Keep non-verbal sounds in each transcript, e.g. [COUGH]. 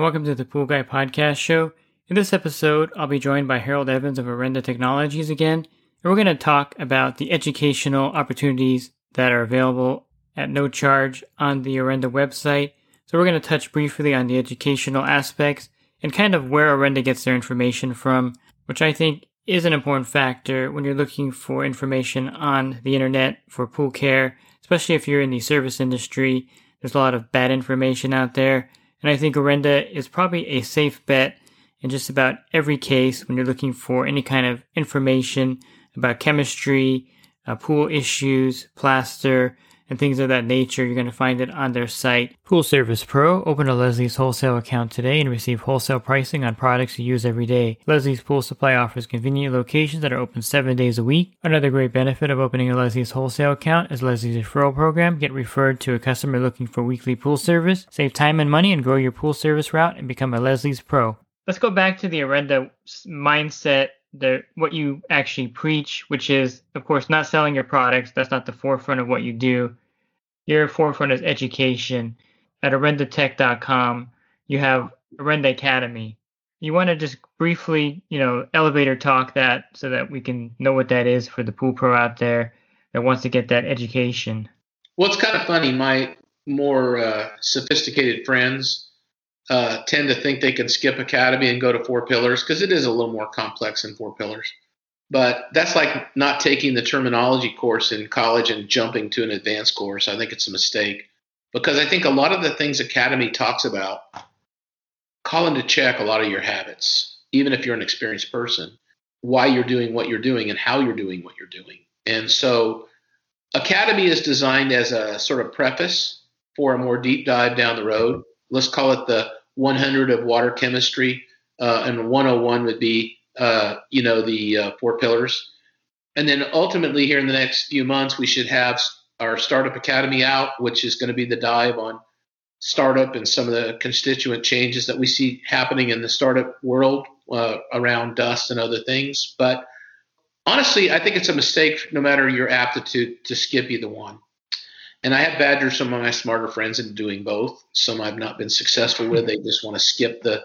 And welcome to the Pool Guy Podcast Show. In this episode, I'll be joined by Harold Evans of Orenda Technologies again, and we're going to talk about the educational opportunities that are available at no charge on the Orenda website. So we're going to touch briefly on the educational aspects and kind of where Orenda gets their information from, which I think is an important factor when you're looking for information on the internet for pool care, especially if you're in the service industry. There's a lot of bad information out there, and I think Orenda is probably a safe bet in just about every case when you're looking for any kind of information about chemistry, uh, pool issues, plaster, and things of that nature. You're going to find it on their site. Pool Service Pro. Open a Leslie's wholesale account today and receive wholesale pricing on products you use every day. Leslie's Pool Supply offers convenient locations that are open seven days a week. Another great benefit of opening a Leslie's wholesale account is Leslie's referral program. Get referred to a customer looking for weekly pool service. Save time and money and grow your pool service route and become a Leslie's Pro. Let's go back to the Orenda mindset the what you actually preach, which is, of course, not selling your products. That's not the forefront of what you do. Your forefront is education. At orendatech.com, you have Orenda Academy. You want to just briefly, you know, elevator talk that so that we can know what that is for the pool pro out there that wants to get that education. Well, it's kind of funny. My more uh, sophisticated friends uh, tend to think they can skip academy and go to four pillars because it is a little more complex than four pillars. But that's like not taking the terminology course in college and jumping to an advanced course. I think it's a mistake because I think a lot of the things academy talks about call into check a lot of your habits, even if you're an experienced person, why you're doing what you're doing and how you're doing what you're doing. And so academy is designed as a sort of preface for a more deep dive down the road. Let's call it the 100 of water chemistry, uh, and 101 would be, uh, you know, the uh, four pillars. And then ultimately, here in the next few months, we should have our Startup Academy out, which is going to be the dive on startup and some of the constituent changes that we see happening in the startup world uh, around dust and other things. But honestly, I think it's a mistake, no matter your aptitude, to skip either one. And I have badgered some of my smarter friends into doing both. Some I've not been successful with. They just want to skip the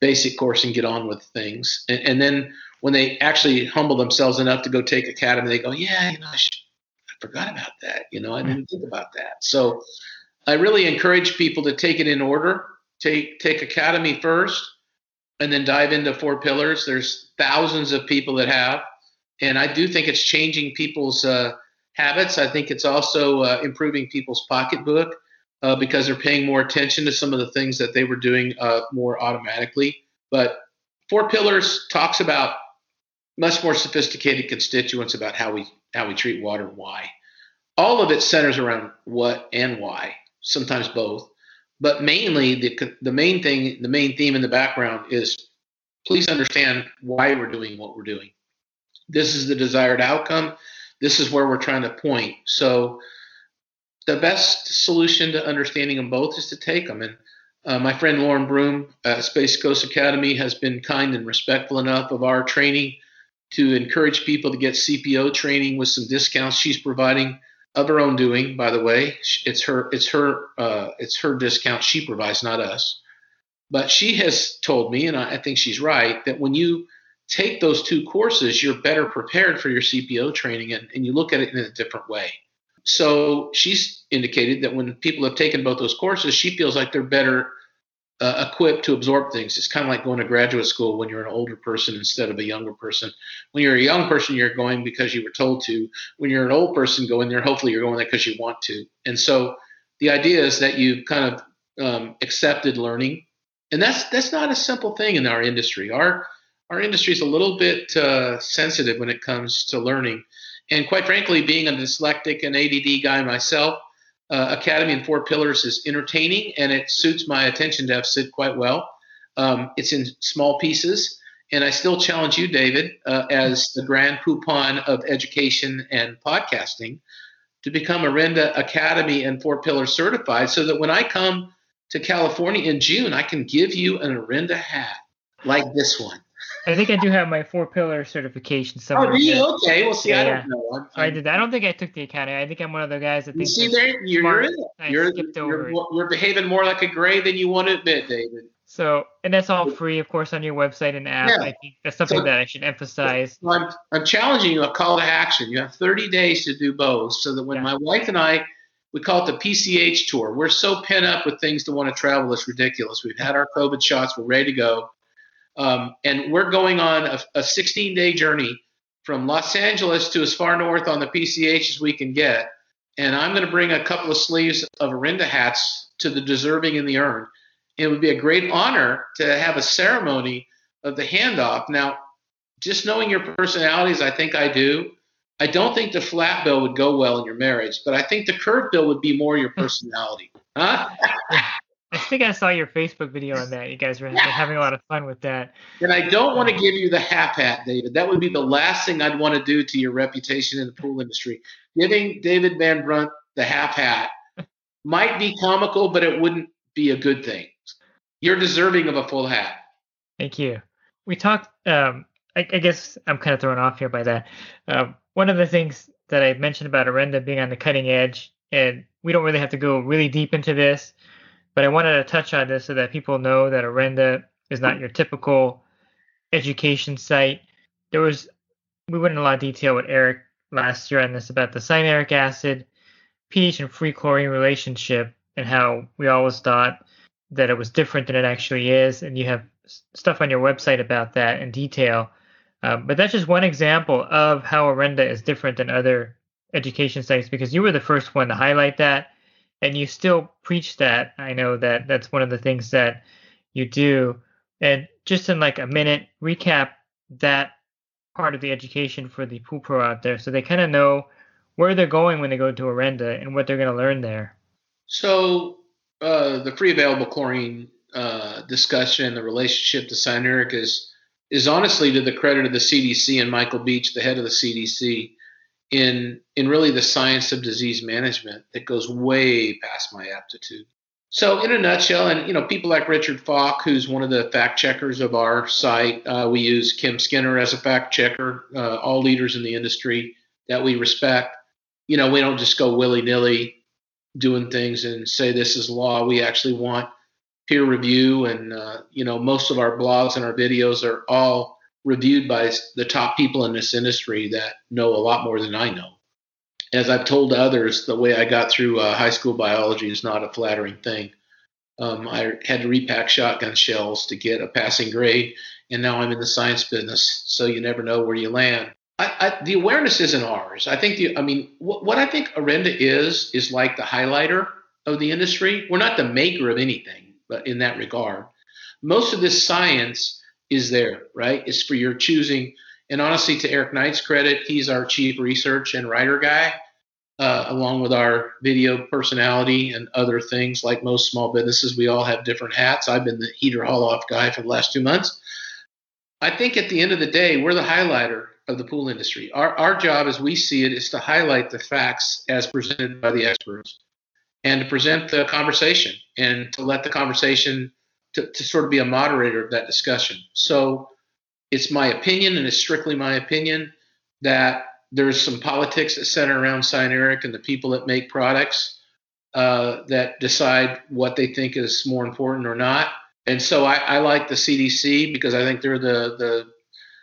basic course and get on with things. And, and then when they actually humble themselves enough to go take academy, they go, "Yeah, you know, I, should, I forgot about that. You know, I didn't think about that." So I really encourage people to take it in order. Take take academy first, and then dive into four pillars. There's thousands of people that have, and I do think it's changing people's. Uh, habits. I think it's also uh, improving people's pocketbook uh, because they're paying more attention to some of the things that they were doing uh, more automatically. But Four Pillars talks about much more sophisticated constituents about how we how we treat water and why. All of it centers around what and why, sometimes both. But mainly, the the main thing, the main theme in the background is please understand why we're doing what we're doing. This is the desired outcome this is where we're trying to point. So the best solution to understanding them both is to take them. And uh, my friend Lauren Broom at Space Coast Academy has been kind and respectful enough of our training to encourage people to get CPO training with some discounts she's providing of her own doing. By the way, it's her it's her uh, it's her discount she provides, not us. But she has told me, and I, I think she's right, that when you take those two courses, you're better prepared for your CPO training and, and you look at it in a different way. So she's indicated that when people have taken both those courses, she feels like they're better uh, equipped to absorb things. It's kind of like going to graduate school when you're an older person instead of a younger person. When you're a young person, you're going because you were told to. When you're an old person going there, hopefully you're going there because you want to. And so the idea is that you've kind of um, accepted learning, and that's that's not a simple thing in our industry. Our our industry is a little bit uh, sensitive when it comes to learning. And quite frankly, being a dyslexic and ADD guy myself, uh, Academy and Four Pillars is entertaining and it suits my attention deficit quite well. Um, it's in small pieces. And I still challenge you, David, uh, as the grand poupon of education and podcasting, to become Orenda Academy and Four Pillars certified so that when I come to California in June, I can give you an Orenda hat like this one. I think I do have my four pillar certification somewhere. Oh, do you? Okay. Well, see, I Yeah, don't know. I'm, I did. I don't think I took the academy. I think I'm one of the guys that You see, there you're smart. in it. You're, you're, you're behaving more like a gray than you want to admit, David. So, and that's all free, of course, on your website and app. Yeah. I think that's something So- that I should emphasize. I'm, I'm challenging you a call to action. You have 30 days to do both so that when Yeah. my wife and I, we call it the PCH tour. We're so pent up with things to want to travel. It's ridiculous. We've had our COVID shots. We're ready to go. Um, and we're going on a, a 16 day journey from Los Angeles to as far north on the PCH as we can get. And I'm going to bring a couple of sleeves of Orenda hats to the deserving and the earned. It would be a great honor to have a ceremony of the handoff. Now, just knowing your personalities, I think I do. I don't think the flat bill would go well in your marriage, but I think the curved bill would be more your [LAUGHS] personality. Huh? [LAUGHS] I think I saw your Facebook video on that. You guys were having a lot of fun with that. And I don't want to give you the half hat, David. That would be the last thing I'd want to do to your reputation in the pool industry. Giving David Van Brunt the half hat might be comical, but it wouldn't be a good thing. You're deserving of a full hat. Thank you. We talked. Um, I, I guess I'm kind of thrown off here by that. Um, one of the things that I mentioned about Orenda being on the cutting edge, and we don't really have to go really deep into this, but I wanted to touch on this so that people know that Orenda is not your typical education site. There was we went in a lot of detail with Eric last year on this about the cyanuric acid, pH, and free chlorine relationship, and how we always thought that it was different than it actually is, and you have stuff on your website about that in detail. Um, but that's just one example of how Orenda is different than other education sites because you were the first one to highlight that, and you still preach that. I know that that's one of the things that you do. And just in like a minute, recap that part of the education for the pool pro out there, so they kind of know where they're going when they go to Orenda and what they're going to learn there. So uh, the free available chlorine uh, discussion, the relationship to cyanuric is is honestly to the credit of the CDC and Michael Beach, the head of the CDC, in in really the science of disease management that goes way past my aptitude. So, in a nutshell, and you know, people like Richard Falk, who's one of the fact checkers of our site, uh, we use Kim Skinner as a fact checker. Uh, all leaders in the industry that we respect. You know, we don't just go willy nilly doing things and say this is law. We actually want peer review, and uh, you know, most of our blogs and our videos are all reviewed by the top people in this industry that know a lot more than I know. As I've told others, the way I got through uh, high school biology is not a flattering thing. Um, I had to repack shotgun shells to get a passing grade, and now I'm in the science business, so you never know where you land. I, I, the awareness isn't ours. I think the, I mean, what, what I think Orenda is is like the highlighter of the industry. We're not the maker of anything, but in that regard, most of this science is there, right? It's for your choosing. And honestly, to Eric Knight's credit, he's our chief research and writer guy, uh, along with our video personality and other things. Like most small businesses, we all have different hats. I've been the heater haul off guy for the last two months. I think at the end of the day, we're the highlighter of the pool industry. Our, our job, as we see it, is to highlight the facts as presented by the experts and to present the conversation and to let the conversation to, to sort of be a moderator of that discussion. So it's my opinion, and it's strictly my opinion, that there's some politics that center around cyanuric and the people that make products uh, that decide what they think is more important or not. And so I, I like the CDC because I think they're the the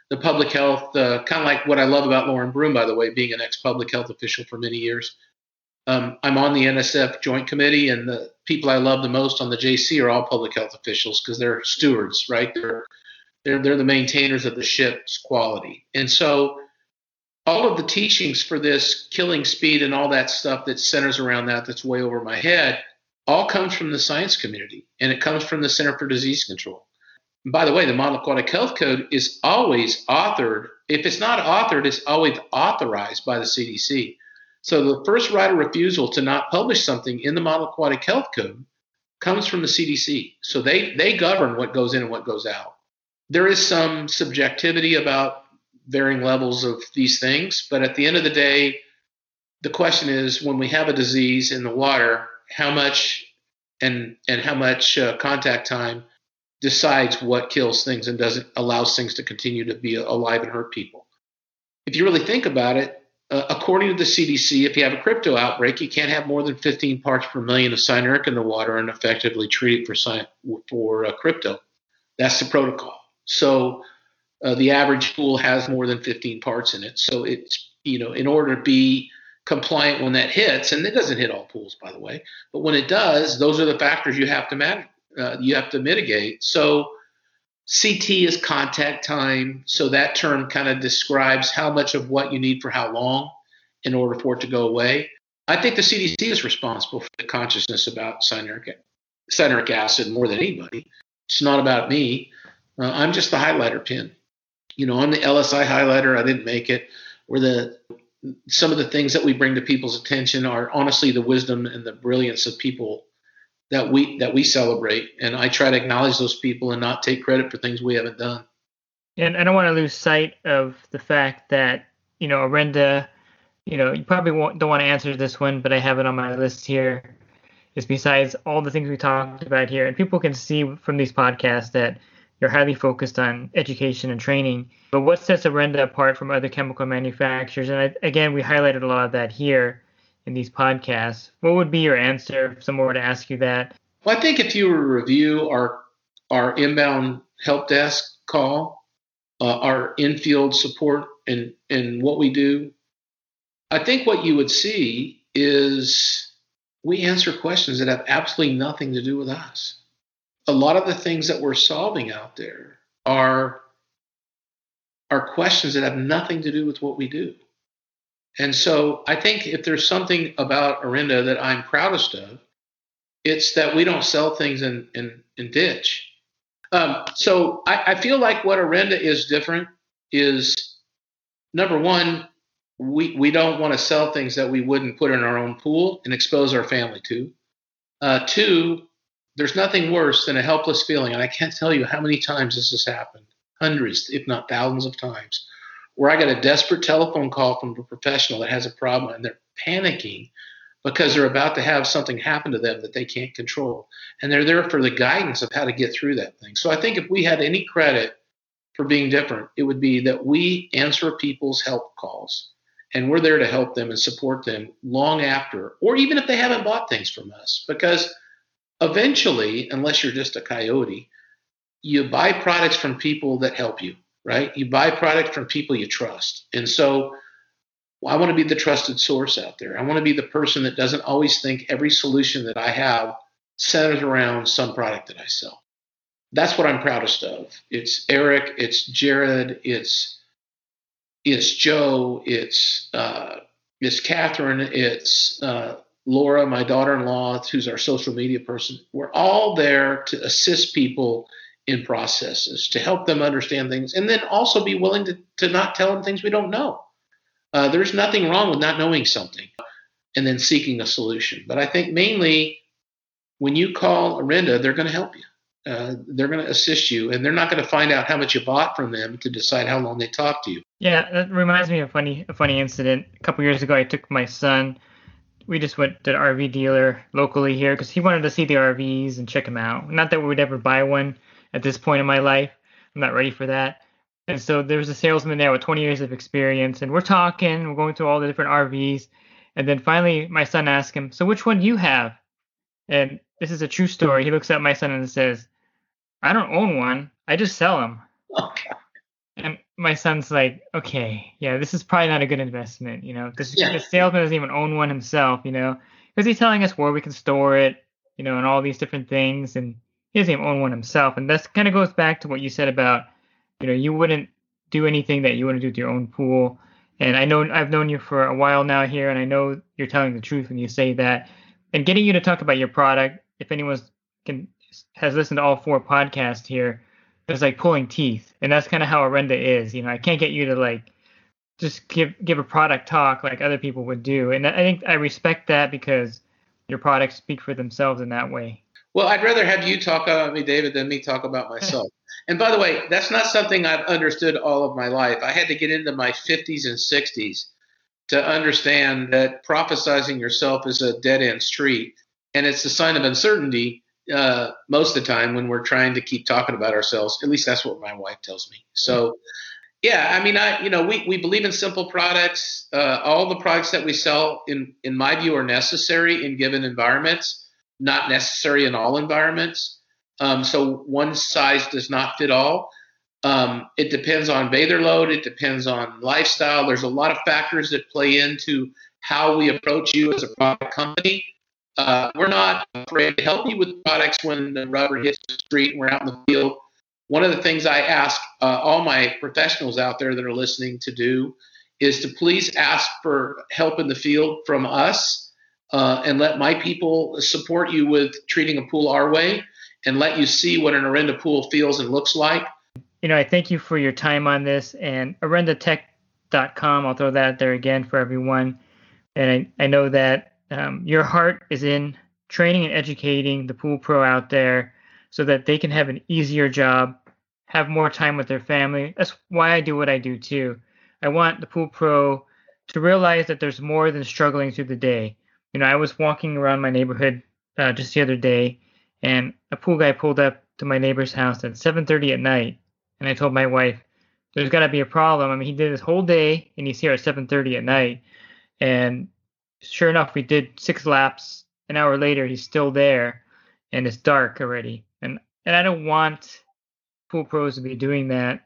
the public health, uh, kind of like what I love about Lauren Broom, by the way, being an ex public health official for many years. Um, I'm on the NSF Joint Committee, and the people I love the most on the JC are all public health officials because they're stewards, right? They're they're they're the maintainers of the ship's quality, and so all of the teachings for this killing speed and all that stuff that centers around that that's way over my head all comes from the science community and it comes from the center for disease control and by the way the model aquatic health code is always authored If it's not authored, it's always authorized by the CDC. So the first right of refusal to not publish something in the Model Aquatic Health Code comes from the CDC. So they they govern what goes in and what goes out. There is some subjectivity about varying levels of these things, but at the end of the day, the question is when we have a disease in the water, how much and and how much uh, contact time decides what kills things and doesn't allows things to continue to be alive and hurt people. If you really think about it, uh, according to the CDC, if you have a crypto outbreak, you can't have more than 15 parts per million of cyanuric in the water and effectively treat it for for uh, crypto. That's the protocol. So uh, the average pool has more than 15 parts in it. So it's you know in order to be compliant when that hits, and it doesn't hit all pools, by the way, but when it does, those are the factors you have to manage, uh, you have to mitigate. So CT is contact time, so that term kind of describes how much of what you need for how long in order for it to go away. I think the CDC is responsible for the consciousness about cyanuric, cyanuric acid more than anybody. It's not about me. Uh, I'm just the highlighter pin. You know, I'm the LSI highlighter. I didn't make it. We're the some of the things that we bring to people's attention are honestly the wisdom and the brilliance of people that we that we celebrate. And i try to acknowledge those people and not take credit for things we haven't done. And i don't want to lose sight of the fact that you know Orenda you know you probably don't want to answer this one but i have it on my list here. Is besides all the things we talked about here. And people can see from these podcasts that you're highly focused on education and training. But what sets Orenda apart from other chemical manufacturers? And I, again, we highlighted a lot of that here in these podcasts. What would be your answer if someone were to ask you that? Well, I think if you were to review our our inbound help desk call, uh, our infield support, and and what we do, I think what you would see is we answer questions that have absolutely nothing to do with us a lot of the things that we're solving out there are are questions that have nothing to do with what we do. And so I think if there's something about Orenda that I'm proudest of, it's that we don't sell things in, in, in ditch. Um, so I, I, feel like what Orenda is different is number one, we, we don't want to sell things that we wouldn't put in our own pool and expose our family to. Uh, two, there's nothing worse than a helpless feeling. And I can't tell you how many times this has happened hundreds, if not thousands of times, where I get a desperate telephone call from a professional that has a problem and they're panicking because they're about to have something happen to them that they can't control. And they're there for the guidance of how to get through that thing. So I think if we had any credit for being different, it would be that we answer people's help calls and we're there to help them and support them long after, or even if they haven't bought things from us. Because eventually, unless you're just a coyote, you buy products from people that help you, right? You buy product from people you trust. And so I want to be the trusted source out there. I want to be the person that doesn't always think every solution that I have centers around some product that I sell. That's what I'm proudest of. It's Eric, it's Jared, it's it's Joe, it's uh, it's Catherine, it's uh, Laura, my daughter in law, who's our social media person, we're all there to assist people in processes, to help them understand things, and then also be willing to, to not tell them things we don't know. Uh, there's nothing wrong with not knowing something and then seeking a solution. But I think mainly when you call Orenda, they're going to help you. Uh, they're going to assist you, and they're not going to find out how much you bought from them to decide how long they talk to you. Yeah, that reminds me of a funny, a funny incident. A couple years ago, I took my son we just went to an RV dealer locally here because he wanted to see the RVs and check them out. Not that we would ever buy one at this point in my life. I'm not ready for that. And so there was a salesman there with 20 years of experience, and we're talking, we're going through all the different RVs. And then finally, my son asked him, So which one do you have? And this is a true story. He looks at my son and says, I don't own one. I just sell them. Okay. Oh, and my son's like, okay, yeah, this is probably not a good investment, you know, because yeah. the salesman doesn't even own one himself, you know, because he's telling us where we can store it, you know, and all these different things, and he doesn't even own one himself. And that kind of goes back to what you said about, you know, you wouldn't do anything that you wouldn't do with your own pool. And I know I've known you for a while now here, and I know you're telling the truth when you say that. And getting you to talk about your product, if anyone can has listened to all four podcasts here, it's like pulling teeth, and that's kind of how Orenda is. You know, I can't get you to like just give give a product talk like other people would do, and I think I respect that because your products speak for themselves in that way. Well, I'd rather have you talk about me, David, than me talk about myself. [LAUGHS] and by the way, that's not something I've understood all of my life. I had to get into my 50s and 60s to understand that prophesizing yourself is a dead end street, and it's a sign of uncertainty uh, most of the time when we're trying to keep talking about ourselves. At least that's what my wife tells me. So, yeah, I mean, I you know we we believe in simple products. Uh, all the products that we sell, in in my view, are necessary in given environments, not necessary in all environments. Um, so one size does not fit all. Um, it depends on bather load. It depends on lifestyle. There's a lot of factors that play into how we approach you as a product company. Uh, we're not afraid to help you with products when the rubber hits the street and we're out in the field. One of the things I ask uh, all my professionals out there that are listening to do is to please ask for help in the field from us uh, and let my people support you with treating a pool our way and let you see what an Orenda pool feels and looks like. You know, I thank you for your time on this and orendatech.com. I'll throw that there again for everyone. And I, I know that um, your heart is in training and educating the pool pro out there so that they can have an easier job, have more time with their family. That's why I do what I do too. I want the pool pro to realize that there's more than struggling through the day. You know, I was walking around my neighborhood uh, just the other day, and a pool guy pulled up to my neighbor's house at 7:30 at night, and I told my wife, "There's got to be a problem." I mean, he did his whole day, and he's here at 7:30 at night, and sure enough, we did six laps. An hour later, he's still there, and it's dark already. And and I don't want pool pros to be doing that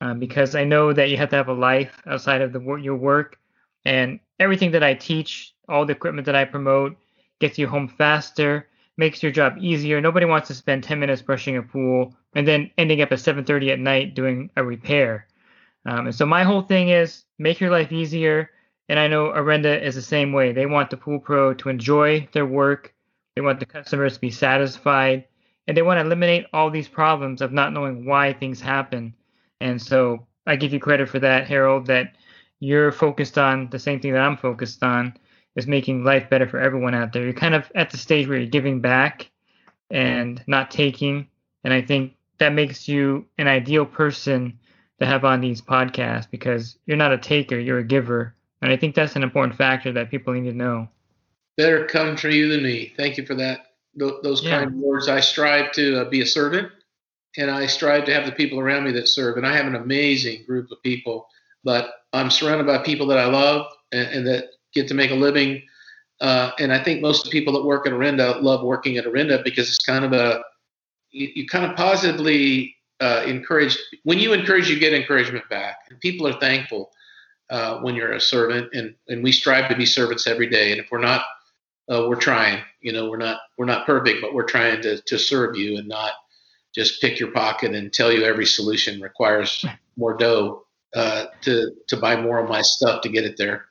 um, because I know that you have to have a life outside of the your work, and everything that I teach, all the equipment that I promote, gets you home faster, makes your job easier. Nobody wants to spend 10 minutes brushing a pool and then ending up at 7:30 at night doing a repair. Um, and so my whole thing is make your life easier and I know Orenda is the same way. They want the pool pro to enjoy their work. They want the customers to be satisfied. And they want to eliminate all these problems of not knowing why things happen. And so I give you credit for that, Harold, that you're focused on the same thing that I'm focused on is making life better for everyone out there. You're kind of at the stage where you're giving back and not taking. And I think that makes you an ideal person to have on these podcasts because you're not a taker, you're a giver. And I think that's an important factor that people need to know. Better come from you than me. Thank you for that. those yeah. kind words. I strive to uh, be a servant, and I strive to have the people around me that serve. And I have an amazing group of people, but I'm surrounded by people that I love and, and that get to make a living. Uh, and I think most of the people that work at Orenda love working at Orenda because it's kind of a you, you kind of positively uh, encourage. When you encourage, you get encouragement back, and people are thankful uh, when you're a servant, and and we strive to be servants every day. And if we're not, uh, we're trying. You know, we're not we're not perfect, but we're trying to to serve you and not just pick your pocket and tell you every solution requires more dough uh, to to buy more of my stuff to get it there.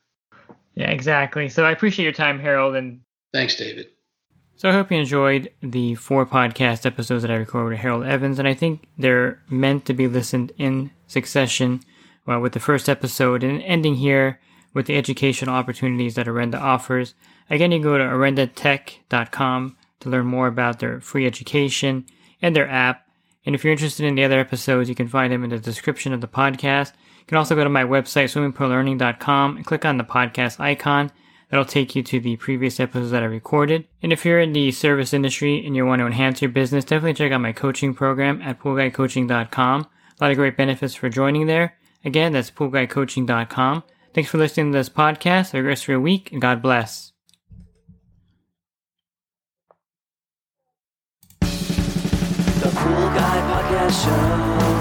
Yeah, exactly. So I appreciate your time, Harold, and thanks, David. So I hope you enjoyed the four podcast episodes that I recorded with Harold Evans, and I think they're meant to be listened in succession well, with the first episode and ending here with the educational opportunities that Orenda offers. Again, you can go to orendatech.com to learn more about their free education and their app. And if you're interested in the other episodes, you can find them in the description of the podcast. You can also go to my website, swimmingpoollearning.com, and click on the podcast icon. That'll take you to the previous episodes that I recorded. And if you're in the service industry and you want to enhance your business, definitely check out my coaching program at poolguycoaching.com. A lot of great benefits for joining there. Again, that's poolguycoaching.com. Thanks for listening to this podcast. Have a rest of your week, and God bless. The Pool Guy Podcast Show.